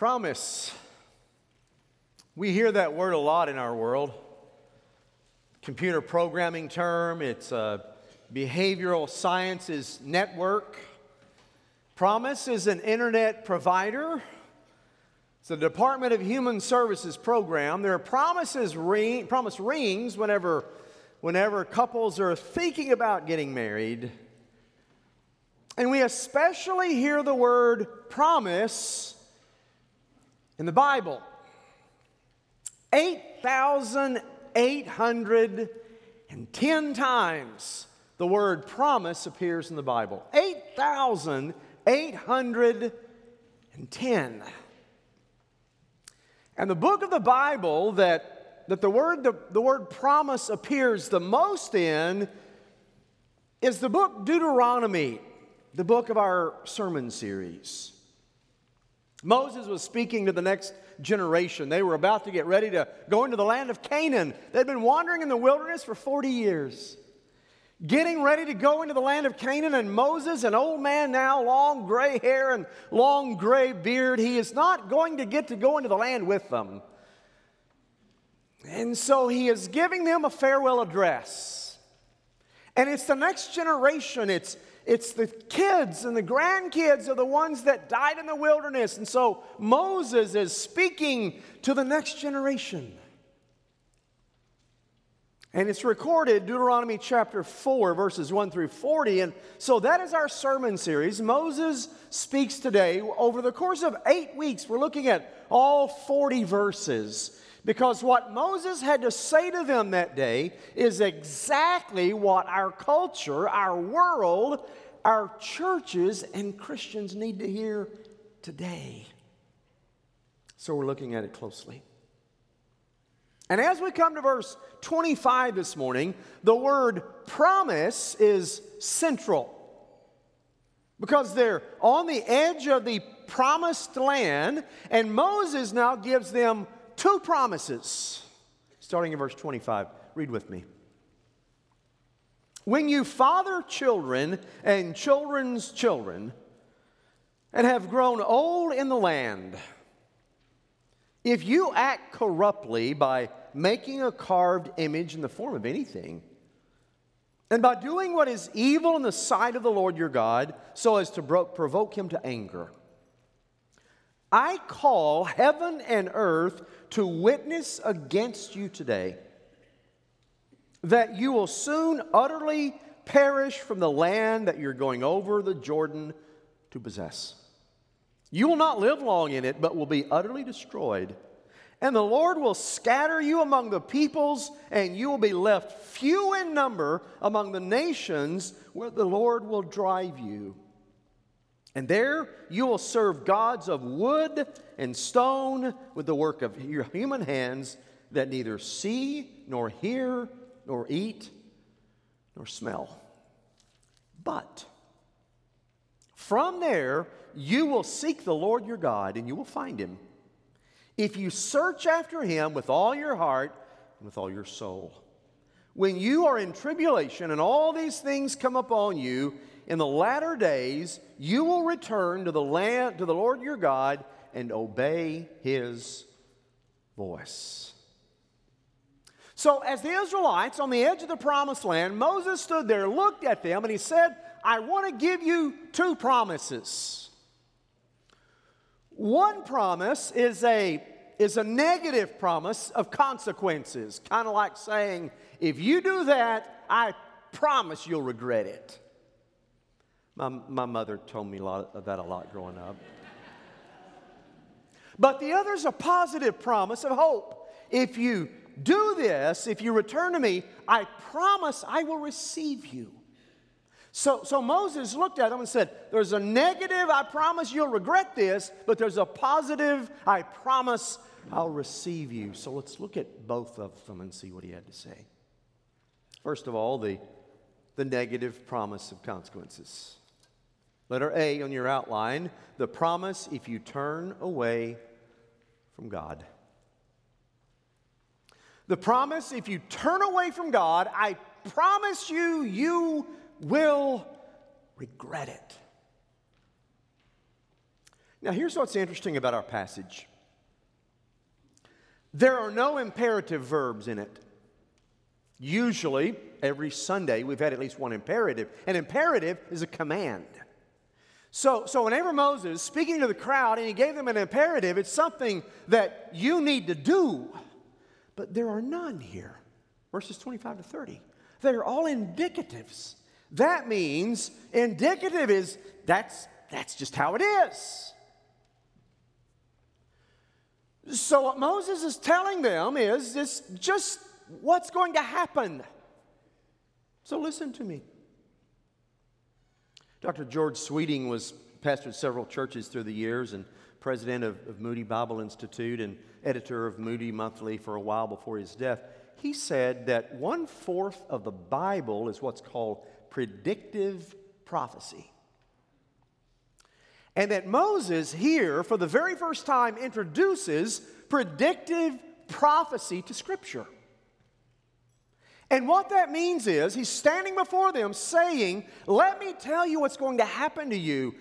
Promise. We hear that word a lot in our world. Computer programming term, it's a behavioral sciences network. Promise is an internet provider. It's a Department of Human Services program. There are promises ring, promise rings whenever, whenever couples are thinking about getting married. And we especially hear the word promise in the Bible. 8,810 times the word promise appears in the Bible. 8,810. And the book of the Bible that, that the, word, the, the word promise appears the most in is the book Deuteronomy, the book of our sermon series. Moses was speaking to the next generation. They were about to get ready to go into the land of Canaan. They'd been wandering in the wilderness for 40 years. Getting ready to go into the land of Canaan, and Moses, an old man now, long gray hair and long gray beard, he is not going to get to go into the land with them. And so he is giving them a farewell address. And it's the next generation, it's it's the kids and the grandkids are the ones that died in the wilderness. And so Moses is speaking to the next generation. And it's recorded, Deuteronomy chapter 4, verses 1 through 40. And so that is our sermon series. Moses speaks today. Over the course of eight weeks, we're looking at all 40 verses. Because what Moses had to say to them that day is exactly what our culture, our world, our churches, and Christians need to hear today. So we're looking at it closely. And as we come to verse 25 this morning, the word promise is central because they're on the edge of the promised land, and Moses now gives them two promises. Starting in verse 25. Read with me. When you father children and children's children and have grown old in the land, if you act corruptly by making a carved image in the form of anything, and by doing what is evil in the sight of the Lord your God, so as to provoke him to anger, I call heaven and earth to witness against you today that you will soon utterly perish from the land that you're going over the Jordan to possess. You will not live long in it, but will be utterly destroyed. And the Lord will scatter you among the peoples, and you will be left few in number among the nations where the Lord will drive you. And there you will serve gods of wood and stone with the work of your human hands that neither see nor hear nor eat nor smell. But from there you will seek the Lord your God and you will find him. If you search after him with all your heart and with all your soul. When you are in tribulation and all these things come upon you, in the latter days you will return to the land to the Lord your God and obey his voice. So, as the Israelites on the edge of the promised land, Moses stood there, looked at them, and he said, I want to give you two promises. One promise is a, is a negative promise of consequences, kind of like saying, if you do that, I promise you'll regret it. My, my mother told me a lot of that a lot growing up. But the other is a positive promise of hope. If you do this, if you return to me, I promise I will receive you. So, so Moses looked at them and said, There's a negative, I promise you'll regret this, but there's a positive, I promise I'll receive you. So let's look at both of them and see what he had to say. First of all, the, the negative promise of consequences. Letter A on your outline the promise if you turn away from God. The promise if you turn away from God, I promise you, you will regret it. Now, here's what's interesting about our passage there are no imperative verbs in it. Usually, every Sunday, we've had at least one imperative. An imperative is a command. So, so whenever Moses speaking to the crowd and he gave them an imperative, it's something that you need to do. But there are none here. Verses 25 to 30. They're all indicatives. That means indicative is that's that's just how it is. So what Moses is telling them is this just what's going to happen. So listen to me. Dr. George Sweeting was pastored several churches through the years and president of, of, Moody Bible Institute and editor of Moody Monthly for a while before his death. He said that one fourth of the Bible is what's called predictive prophecy. And that Moses here, for the very first time, introduces predictive prophecy to Scripture. And what that means is he's standing before them saying, Let me tell you what's going to happen to you.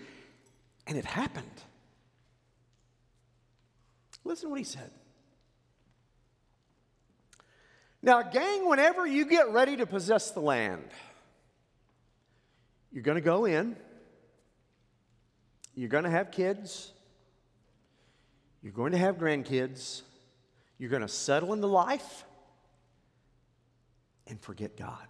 And it happened. Listen to what he said. Now, gang, whenever you get ready to possess the land, you're going to go in, you're going to have kids, you're going to have grandkids, you're going to settle into life and forget God.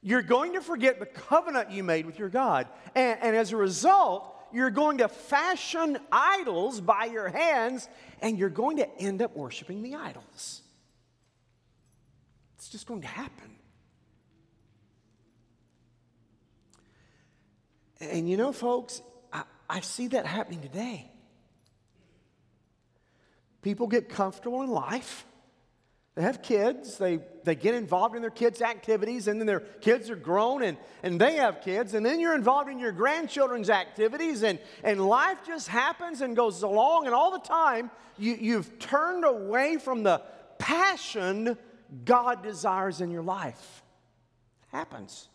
You're going to forget the covenant you made with your God. And, and, as a result, you're going to fashion idols by your hands, and you're going to end up worshiping the idols. It's just going to happen. And you know, folks, I, I see that happening today. People get comfortable in life they have kids, they, they get involved in their kids' activities, and then their kids are grown and, and they have kids, and then you're involved in your grandchildren's activities, and, and life just happens and goes along, and all the time you, you've turned away from the passion God desires in your life. It happens.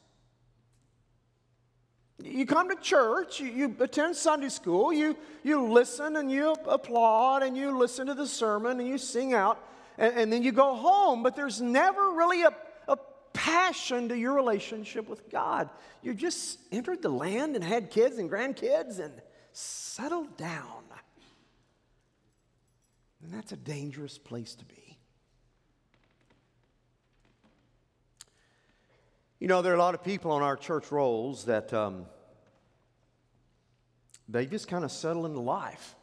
You come to church, you, you, attend Sunday school, you, you listen and you applaud and you listen to the sermon and you sing out and, and then you go home, but there's never really a, a passion to your relationship with God. You just entered the land and had kids and grandkids and settled down. And that's a dangerous place to be. You know, there are a lot of people on our church rolls that um, they just kind of settle into life.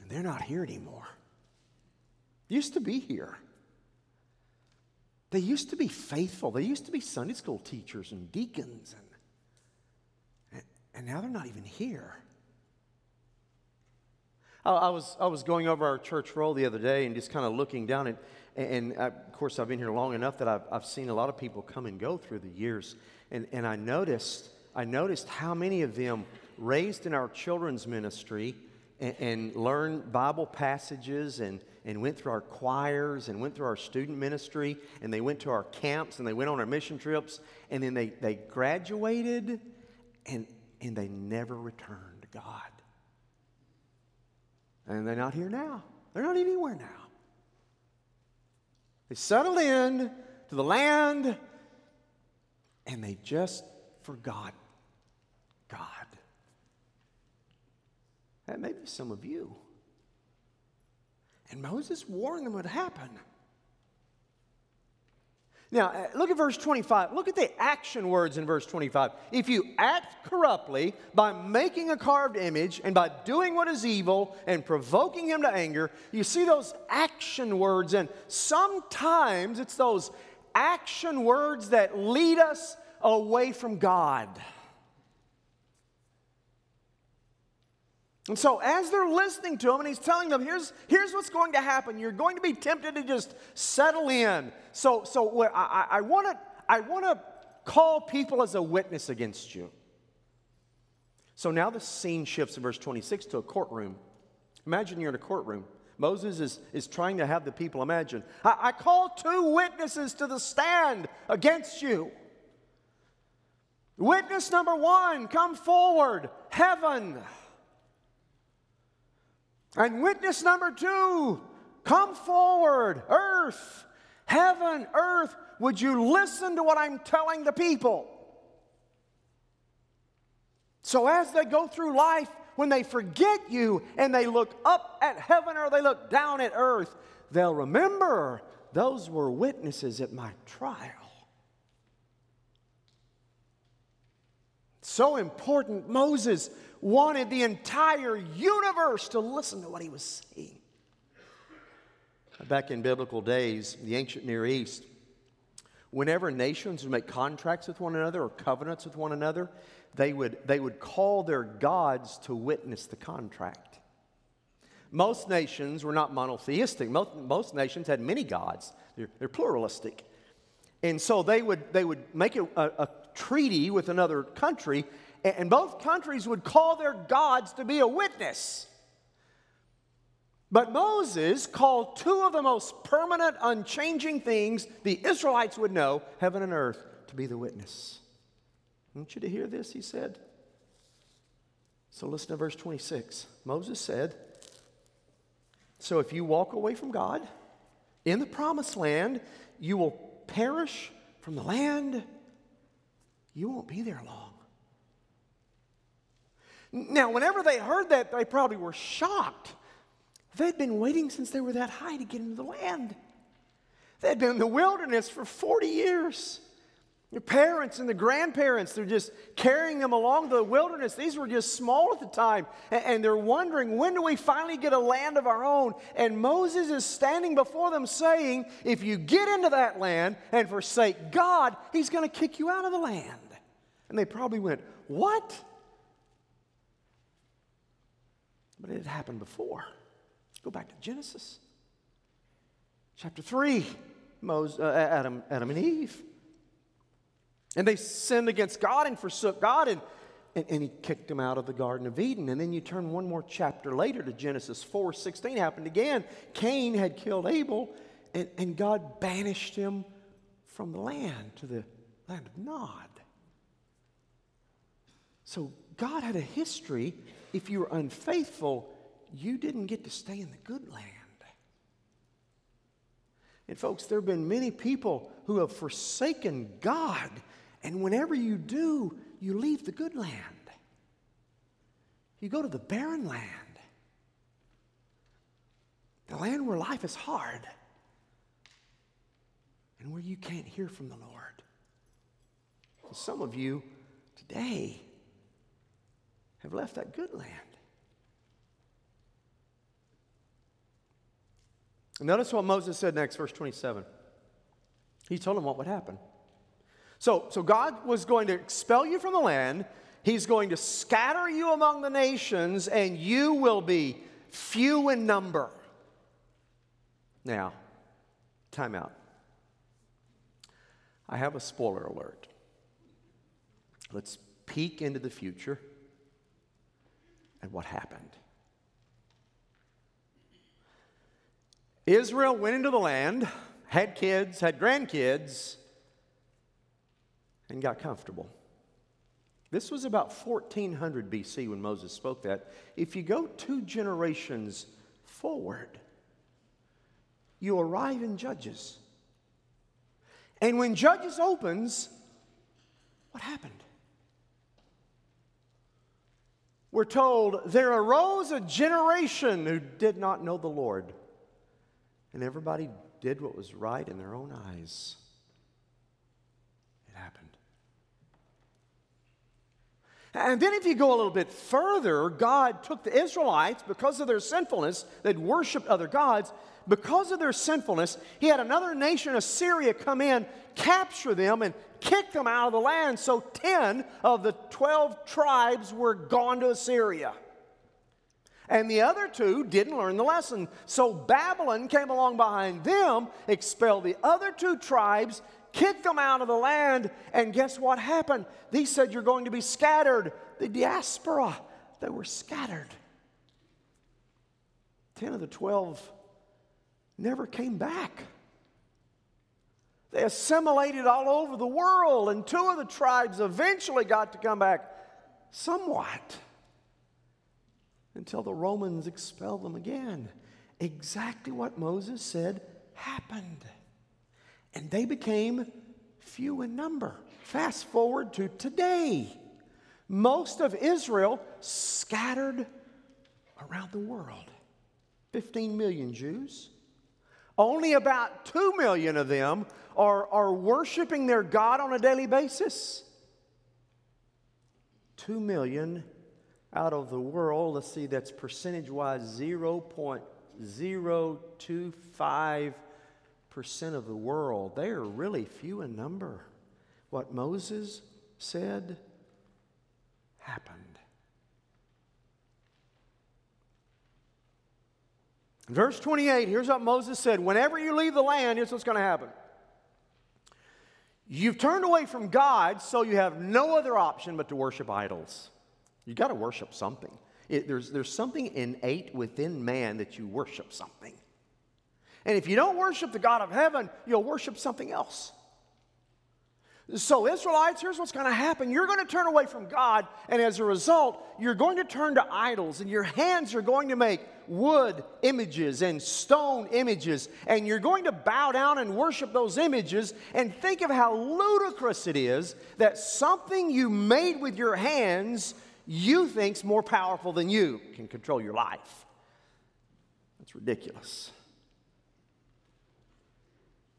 And they're not here anymore used to be here. They used to be faithful. They used to be Sunday school teachers and deacons, and, and now they're not even here. I, was, I was going over our church roll the other day and just kind of looking down, and, and of course, I've been here long enough that I've, I've seen a lot of people come and go through the years. And, and I, noticed, I noticed how many of them raised in our children's ministry and, and learned Bible passages and and went through our choirs and went through our student ministry and they went to our camps and they went on our mission trips and then they, they graduated and, and they never returned to God. And they're not here now. They're not anywhere now. They settled in to the land and they just forgot God. That may be some of you. And Moses warned them what would happen. Now, uh, look at verse 25. Look at the action words in verse 25. If you act corruptly by making a carved image and by doing what is evil and provoking him to anger, you see those action words, and sometimes it's those action words that lead us away from God. And so, as they're listening to him, and he's telling them, here's, here's what's going to happen. You're going to be tempted to just settle in. So, so I, I want to I wanna call people as a witness against you. So now the scene shifts in verse 26 to a courtroom. Imagine you're in a courtroom. Moses is, is trying to have the people imagine. I, I call two witnesses to the stand against you. Witness number one, come forward, heaven. And witness number two, come forward, earth, heaven, earth. Would you listen to what I'm telling the people? So as they go through life, when they forget you and they look up at heaven or they look down at earth, they'll remember those were witnesses at my trial. So important, Moses wanted the entire universe to listen to what he was saying. Back in biblical days, the ancient Near East, whenever nations would make contracts with one another or covenants with one another, they would, they would call their gods to witness the contract. Most nations were not monotheistic. Most, most nations had many gods. They're, they're pluralistic. And so they would, they would make a, a, a treaty with another country, and, both countries would call their gods to be a witness. But Moses called two of the most permanent, unchanging things the Israelites would know, heaven and earth, to be the witness. I want you to hear this, he said. So listen to verse 26. Moses said, So if you walk away from God in the promised land, you will perish from the land. You won't be there long. Now, whenever they heard that, they probably were shocked. They'd been waiting since they were that high to get into the land. They'd been in the wilderness for 40 years. Your parents and the grandparents, they're just carrying them along the wilderness. These were just small at the time. And they're wondering, when do we finally get a land of our own? And Moses is standing before them saying, if you get into that land and forsake God, he's going to kick you out of the land. And they probably went, What? But it had happened before. Go back to Genesis chapter 3, Moses, uh, Adam, Adam and Eve. And they sinned against God and forsook God, and, and, and, he kicked them out of the Garden of Eden. And then you turn one more chapter later to Genesis 4 16, happened again. Cain had killed Abel, and, and God banished him from the land to the land of Nod. So God had a history. If you were unfaithful, you didn't get to stay in the good land. And, folks, there have been many people who have forsaken God and whenever you do, you leave the good land. You go to the barren land, the land where life is hard and where you can't hear from the Lord. Some of you today have left that good land. Notice what Moses said next, verse 27. He told him what would happen. So, so God was going to expel you from the land. He's going to scatter you among the nations, and you will be few in number. Now, time out. I have a spoiler alert. Let's peek into the future and what happened. Israel went into the land, had kids, had grandkids, and got comfortable. This was about 1400 BC when Moses spoke that. If you go two generations forward, you arrive in Judges. And when Judges opens, what happened? We're told there arose a generation who did not know the Lord, and everybody did what was right in their own eyes. It happened. And then, if you go a little bit further, God took the Israelites, because of their sinfulness, they'd worshiped other gods. Because of their sinfulness, He had another nation, Assyria, come in, capture them, and kick them out of the land. So, 10 of the 12 tribes were gone to Assyria. And the other two didn't learn the lesson. So Babylon came along behind them, expelled the other two tribes, kicked them out of the land, and guess what happened? They said, You're going to be scattered. The diaspora, they were scattered. Ten of the twelve never came back. They assimilated all over the world, and two of the tribes eventually got to come back somewhat until the Romans expelled them again. Exactly what Moses said happened. And they became few in number. Fast forward to today. Most of Israel scattered around the world. 15 million Jews. Only about 2 million of them are, are worshiping their God on a daily basis. 2 million out of the world, let's see, that's percentage wise 0.025% of the world. They are really few in number. What Moses said happened. Verse 28, here's what Moses said Whenever you leave the land, here's what's going to happen. You've turned away from God, so you have no other option but to worship idols. You've got to worship something. It, there's, there's something innate within man that you worship something. And if you don't worship the God of heaven, you'll worship something else. So, Israelites, here's what's going to happen. You're going to turn away from God, and as a result, you're going to turn to idols, and your hands are going to make wood images and stone images, and you're going to bow down and worship those images, and think of how ludicrous it is that something you made with your hands you think's more powerful than you can control your life. That's ridiculous.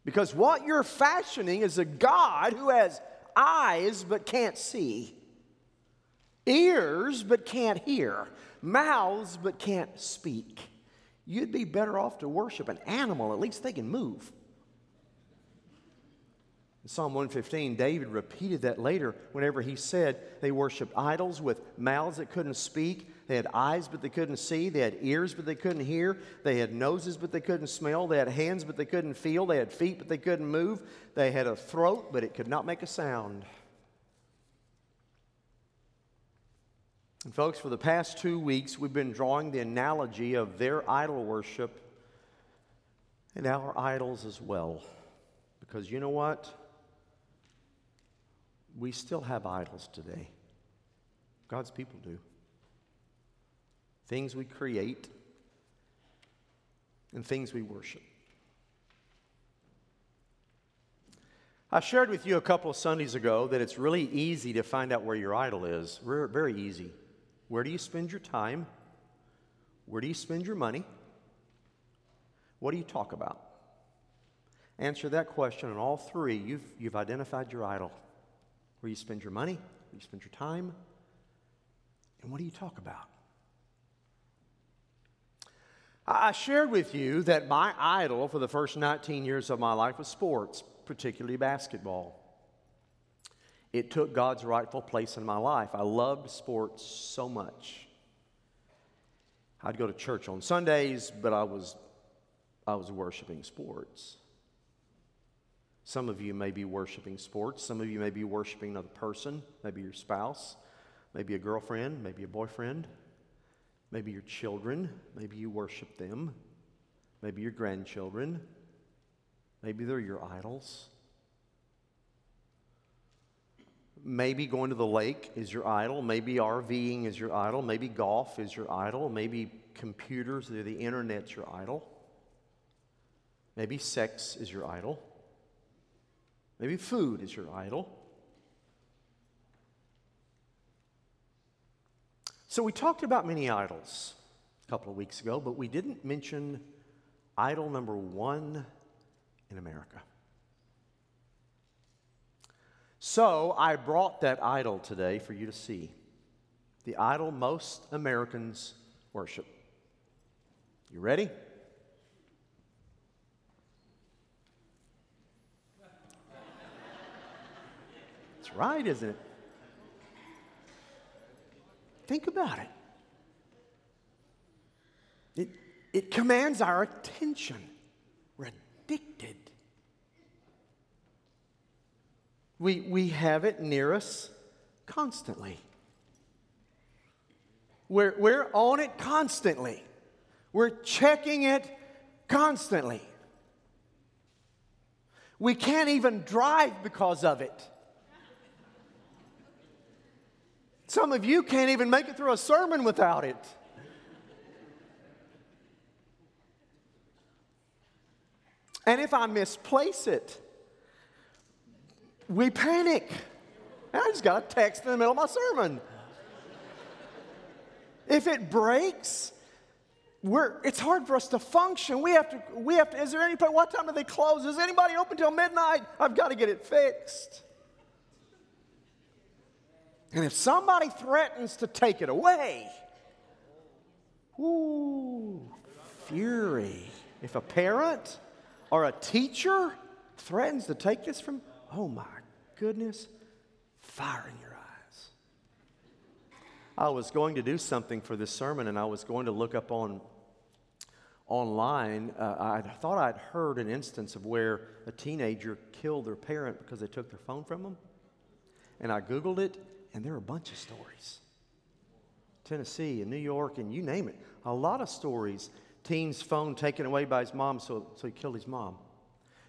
Because what you're fashioning is a God who has eyes but can't see, ears but can't hear, mouths but can't speak. You'd be better off to worship an animal, at least they can move. In Psalm 115, David repeated that later whenever he said they worshiped idols with mouths that couldn't speak. They had eyes, but they couldn't see. They had ears, but they couldn't hear. They had noses, but they couldn't smell. They had hands, but they couldn't feel. They had feet, but they couldn't move. They had a throat, but it could not make a sound. And, folks, for the past two weeks, we've been drawing the analogy of their idol worship and our idols as well. Because you know what? we still have idols today. God's people do. Things we create and things we worship. I shared with you a couple of Sundays ago that it's really easy to find out where your idol is. Very easy. Where do you spend your time? Where do you spend your money? What do you talk about? Answer that question, and all three, you've, you've identified your idol where you spend your money, where you spend your time, and what do you talk about? I shared with you that my idol for the first 19 years of my life was sports, particularly basketball. It took God's rightful place in my life. I loved sports so much. I'd go to church on Sundays, but I was, I was worshiping sports. Some of you may be worshiping sports. Some of you may be worshiping another person, maybe your spouse, maybe a girlfriend, maybe a boyfriend, maybe your children. Maybe you worship them, maybe your grandchildren. Maybe they're your idols. Maybe going to the lake is your idol. Maybe RVing is your idol. Maybe golf is your idol. Maybe computers or the internet's your idol. Maybe sex is your idol. Maybe food is your idol. So we talked about many idols a couple of weeks ago, but we didn't mention idol number one in America. So I brought that idol today for you to see. The idol most Americans worship. You ready? That's right, isn't it? Think about it. It, it commands our attention. We're addicted. We, we have it near us constantly. We're, we're on it constantly. We're checking it constantly. We can't even drive because of it. Some of you can't even make it through a sermon without it. And if I misplace it, we panic. I just got a text in the middle of my sermon. If it breaks, we're, it's hard for us to function. We have to, we have to, is there any what time do they close? Is anybody open till midnight? I've got to get it fixed. And if somebody threatens to take it away, ooh, fury. If a parent or a teacher threatens to take this from, oh my goodness, fire in your eyes. I was going to do something for this sermon and I was going to look up on online. Uh, I thought I'd heard an instance of where a teenager killed their parent because they took their phone from them. And I Googled it, and there are a bunch of stories. Tennessee and New York, and you name it. A lot of stories. Teen's phone taken away by his mom, so, so he killed his mom.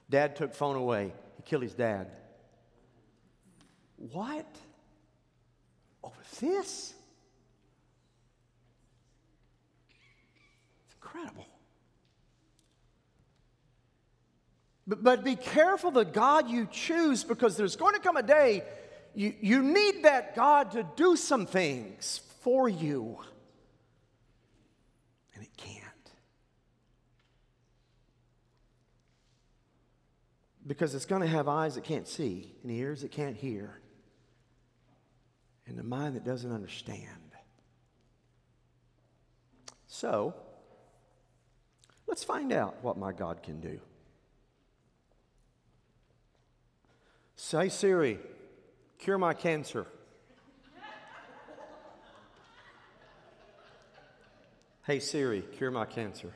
Dad took phone away, he killed his dad. What? Oh, Over this? It's incredible. But, but be careful the God you choose because there's going to come a day you, you need that God to do some things for you. And it can't. Because it's going to have eyes that can't see, and ears that can't hear, and a mind that doesn't understand. So, let's find out what my God can do. Say, Siri, cure my cancer. Hey Siri, cure my cancer.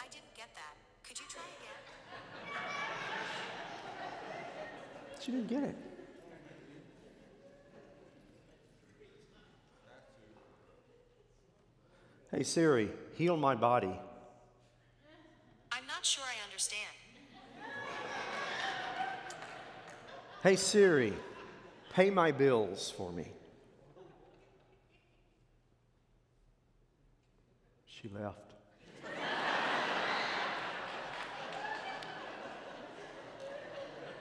I didn't get that. Could you try again? She didn't get it. Hey Siri, heal my body. I'm not sure I understand. Hey Siri, pay my bills for me. She left.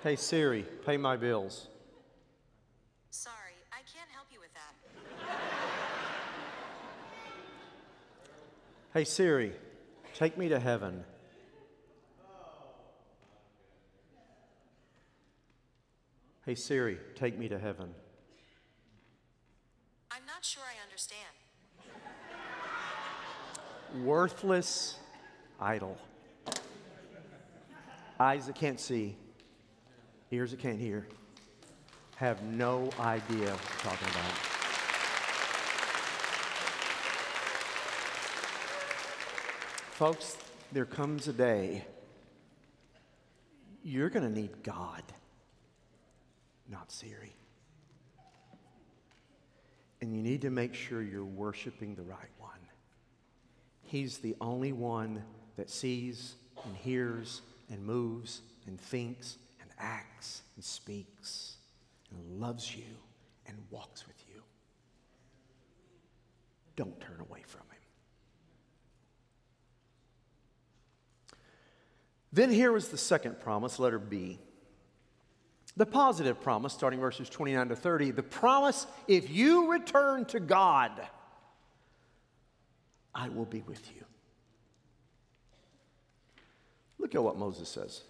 hey Siri, pay my bills. Sorry, I can't help you with that. Hey Siri, take me to heaven. Hey Siri, take me to heaven. I'm not sure I understand. Worthless idol. Eyes that can't see, ears that can't hear, have no idea what we're talking about. Folks, there comes a day you're going to need God, not Siri. And you need to make sure you're worshiping the right one. He's the only one that sees and hears and moves and thinks and acts and speaks and loves you and walks with you. Don't turn away from him. Then here was the second promise, letter B. The positive promise, starting verses 29 to 30, the promise if you return to God, I will be with you. Look at what Moses says.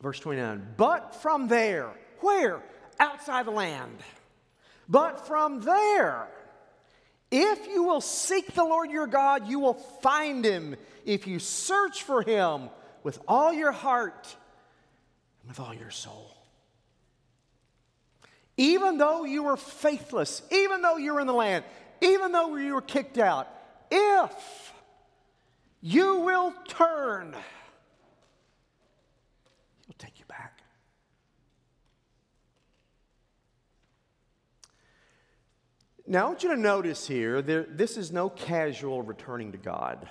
Verse 29 But from there, where? Outside the land. But from there, if you will seek the Lord your God, you will find him if you search for him with all your heart and with all your soul. Even though you were faithless, even though you were in the land, even though you were kicked out, if you will turn, he'll take you back. Now, I want you to notice here, there, this is no casual returning to God.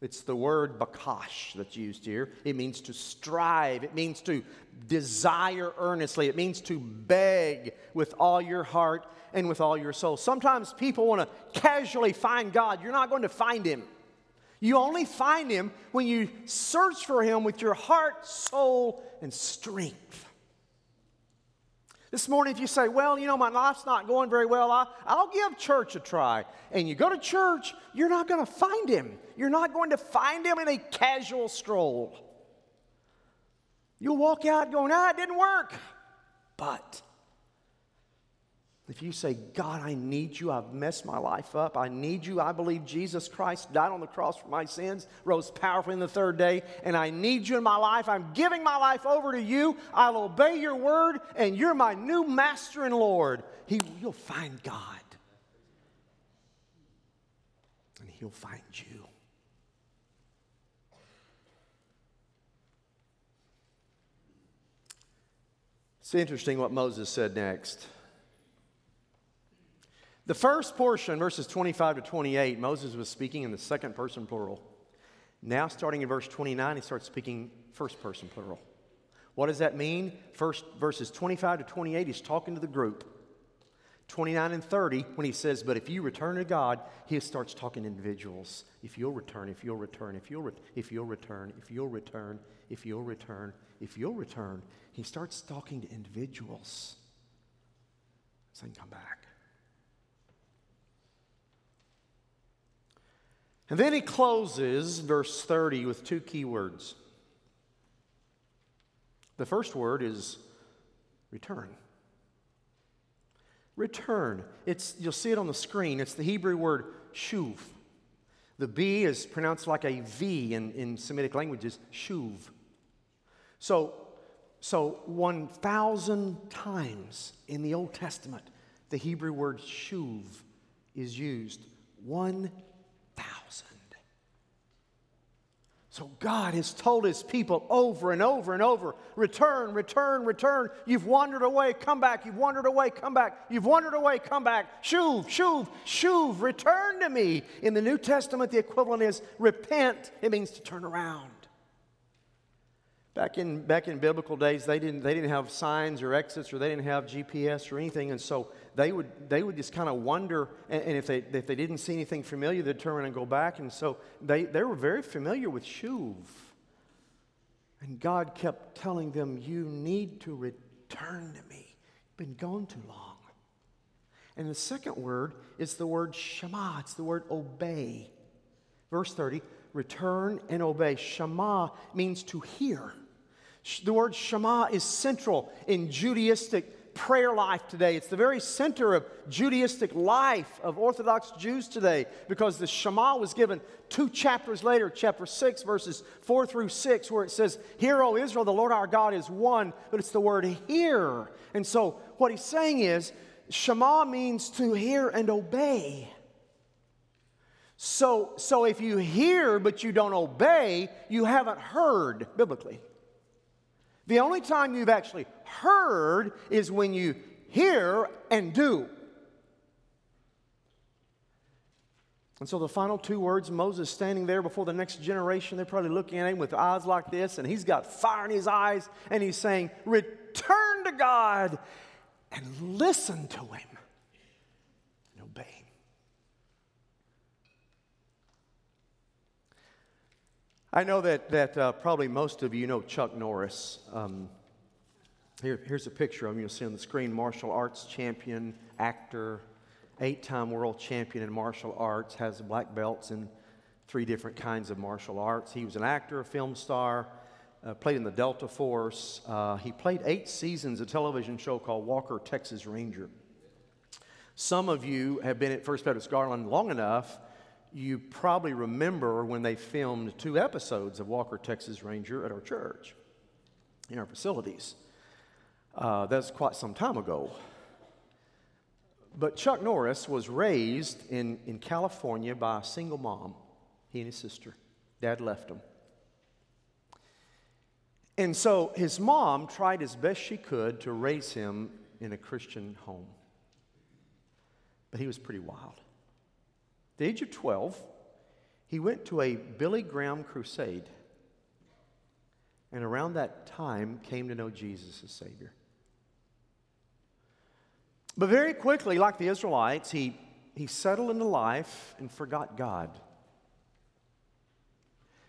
It's the word bakash that's used here. It means to strive, it means to desire earnestly, it means to beg with all your heart and with all your soul. Sometimes people want to casually find God. You're not going to find Him. You only find Him when you search for Him with your heart, soul, and strength. This morning, if you say, Well, you know, my life's not going very well, I, I'll give church a try. And you go to church, you're not going to find him. You're not going to find him in a casual stroll. You'll walk out going, Ah, it didn't work. But if you say, God, I need you, I've messed my life up, I need you, I believe Jesus Christ died on the cross for my sins, rose powerfully in the third day, and I need you in my life, I'm giving my life over to you, I'll obey your word, and you're my new master and Lord, he, you'll find God. And he'll find you. It's interesting what Moses said next. The first portion, verses 25 to 28, Moses was speaking in the second person plural. Now, starting in verse 29, he starts speaking first person plural. What does that mean? First, verses 25 to 28, he's talking to the group. 29 and 30, when he says, But if you return to God, he starts talking to individuals. If you'll return, if you'll return, if you'll, re- if you'll return, if you'll return, if you'll return, if you'll return, he starts talking to individuals. Saying, Come back. And then he closes verse 30 with two key words. The first word is return. Return. It's, you'll see it on the screen. It's the Hebrew word shuv. The B is pronounced like a V in, in Semitic languages, shuv. So, so 1,000 times in the Old Testament, the Hebrew word shuv is used. One So God has told his people over and over and over return, return, return. You've wandered away, come back. You've wandered away, come back. You've wandered away, come back. Shuv, shuv, shuv, return to me. In the New Testament, the equivalent is repent. It means to turn around. Back in, back in biblical days, they didn't, they didn't have signs or exits or they didn't have GPS or anything. And so they would, they would just kind of wonder. And, and, if, they, if they didn't see anything familiar, they'd turn and go back. And so they, they were very familiar with Shuv. And God kept telling them, You need to return to me. You've been gone too long. And the second word is the word Shema, it's the word obey. Verse 30 return and obey. Shema means to hear. The word Shema is central in Judaistic prayer life today. It's the very center of Judaistic life of Orthodox Jews today because the Shema was given two chapters later, chapter 6, verses 4 through 6, where it says, Hear, O Israel, the Lord our God is one, but it's the word hear. And so what he's saying is, Shema means to hear and obey. So, so if you hear but you don't obey, you haven't heard biblically. The only time you've actually heard is when you hear and do. And so the final two words, Moses standing there before the next generation, they're probably looking at him with eyes like this, and he's got fire in his eyes, and he's saying, Return to God and listen to him and obey him. I know that, that uh, probably most of you know Chuck Norris. Um, here, here's a picture of him. You'll see on the screen martial arts champion, actor, eight time world champion in martial arts, has black belts in three different kinds of martial arts. He was an actor, a film star, uh, played in the Delta Force. Uh, he played eight seasons of a television show called Walker, Texas Ranger. Some of you have been at First Baptist Garland long enough you probably remember when they filmed two episodes of Walker, Texas Ranger at our church, in our facilities. Uh, that's quite some time ago. But Chuck Norris was raised in, in California by a single mom, he and his sister. Dad left him. And so his mom tried as best she could to raise him in a Christian home. But he was pretty wild the age of 12, he went to a Billy Graham crusade. And around that time came to know Jesus as Savior. But very quickly, like the Israelites, he, he settled into life and forgot God.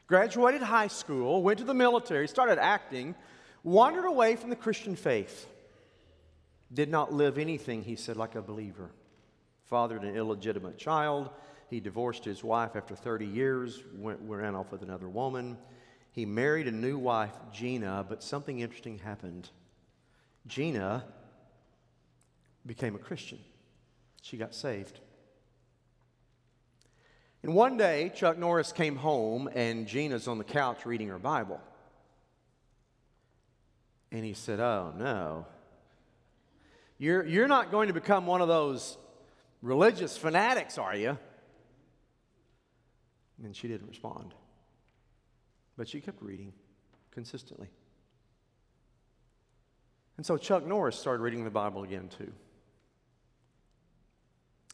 Graduated high school, went to the military, started acting, wandered away from the Christian faith. Did not live anything, he said, like a believer. Fathered an illegitimate child. He divorced his wife after 30 years, went, ran off with another woman. He married a new wife, Gena, but something interesting happened. Gena became a Christian. She got saved. And one day, Chuck Norris came home, and Gena's on the couch reading her Bible. And he said, Oh, no. You're, you're not going to become one of those religious fanatics, are you? And she didn't respond. But she kept reading consistently. And so Chuck Norris started reading the Bible again, too.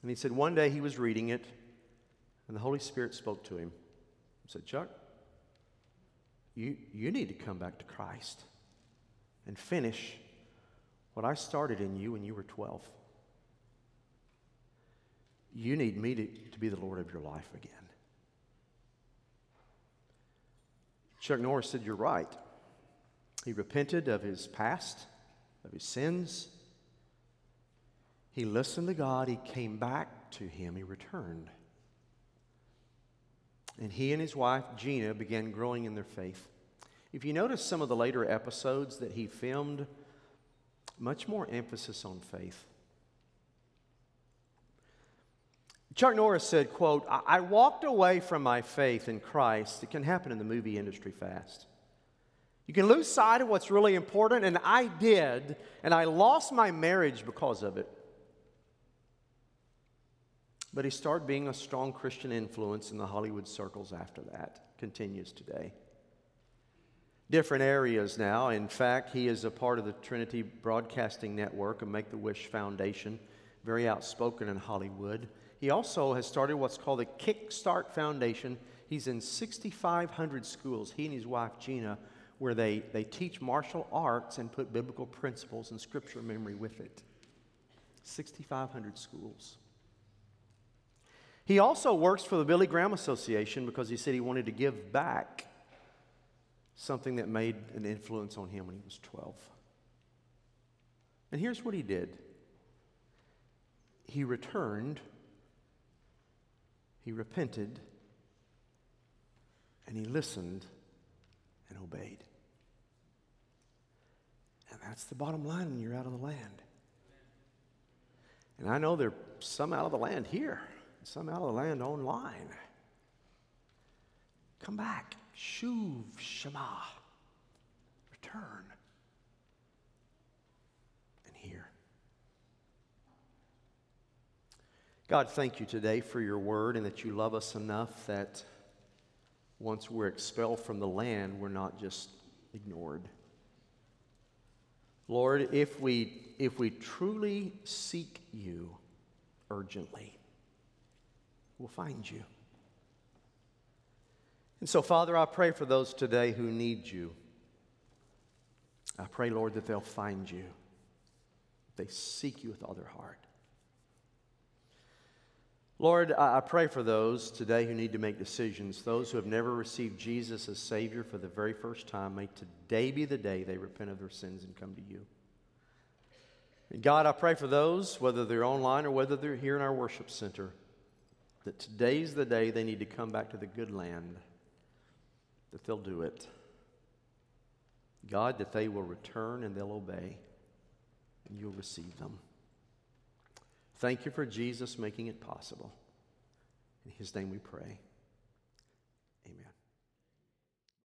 And he said one day he was reading it, and the Holy Spirit spoke to him. Said, Chuck, you, you need to come back to Christ and finish what I started in you when you were 12. You need me to, to be the Lord of your life again. Chuck Norris said, You're right. He repented of his past, of his sins, he listened to God, he came back to him, he returned. And he and his wife, Gena, began growing in their faith. If you notice some of the later episodes that he filmed, much more emphasis on faith. Chuck Norris said, quote, I walked away from my faith in Christ. It can happen in the movie industry fast. You can lose sight of what's really important, and I did, and I lost my marriage because of it. But he started being a strong Christian influence in the Hollywood circles after that. Continues today. Different areas now. In fact, he is a part of the Trinity Broadcasting Network and Make the Wish Foundation, very outspoken in Hollywood. He also has started what's called the Kickstart Foundation. He's in 6,500 schools, he and his wife Gena, where they, they teach martial arts and put biblical principles and scripture memory with it. 6,500 schools. He also works for the Billy Graham Association because he said he wanted to give back something that made an influence on him when he was 12. And here's what he did he returned, he repented, and he listened and obeyed. And that's the bottom line when you're out of the land. And I know there's some out of the land here some out of the land online. Come back. Shuv Shema. Return. And hear. God, thank you today for your word and that you love us enough that once we're expelled from the land, we're not just ignored. Lord, if we, if we truly seek you urgently, we'll find you. And so, Father, I pray for those today who need you. I pray, Lord, that they'll find you. They seek you with all their heart. Lord, I pray for those today who need to make decisions, those who have never received Jesus as Savior for the very first time. May today be the day they repent of their sins and come to you. And God, I pray for those, whether they're online or whether they're here in our worship center that today's the day they need to come back to the good land, that they'll do it. God, that they will return and they'll obey, and you'll receive them. Thank you for Jesus making it possible. In his name we pray.